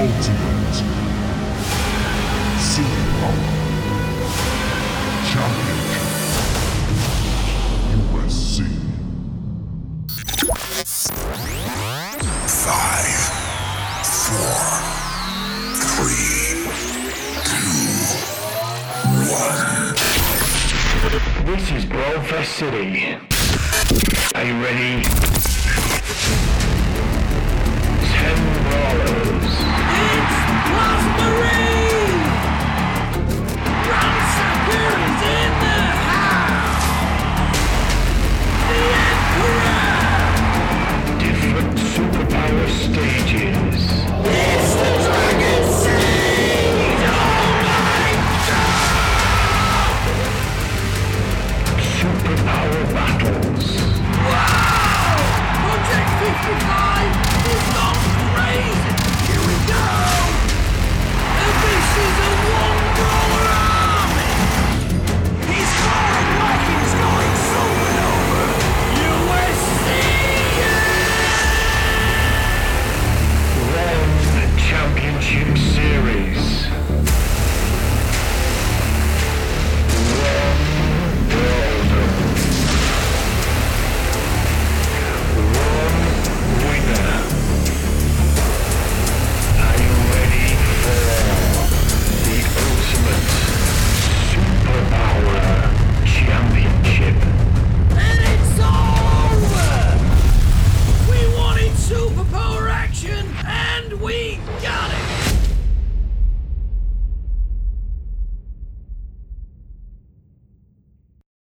Ultimate. Super Power. Championship. USC. Five, four, three, two, one. This is Brawl City. Are you ready?